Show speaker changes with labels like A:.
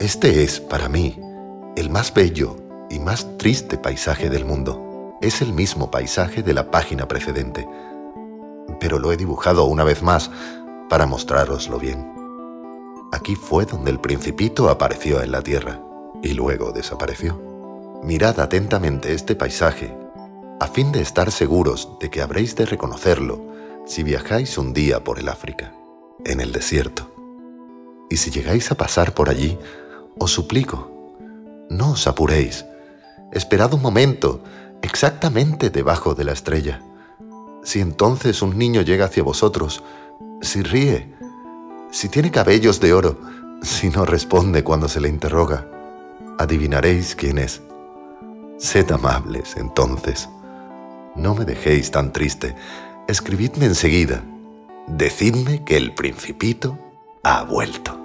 A: Este es, para mí, el más bello y más triste paisaje del mundo. Es el mismo paisaje de la página precedente, pero lo he dibujado una vez más para mostrároslo bien. Aquí fue donde el principito apareció en la tierra y luego desapareció. Mirad atentamente este paisaje a fin de estar seguros de que habréis de reconocerlo si viajáis un día por el África, en el desierto. Y si llegáis a pasar por allí, os suplico, no os apuréis, esperad un momento, exactamente debajo de la estrella. Si entonces un niño llega hacia vosotros, si ríe, si tiene cabellos de oro, si no responde cuando se le interroga, adivinaréis quién es. Sed amables entonces. No me dejéis tan triste. Escribidme enseguida. Decidme que el principito ha vuelto.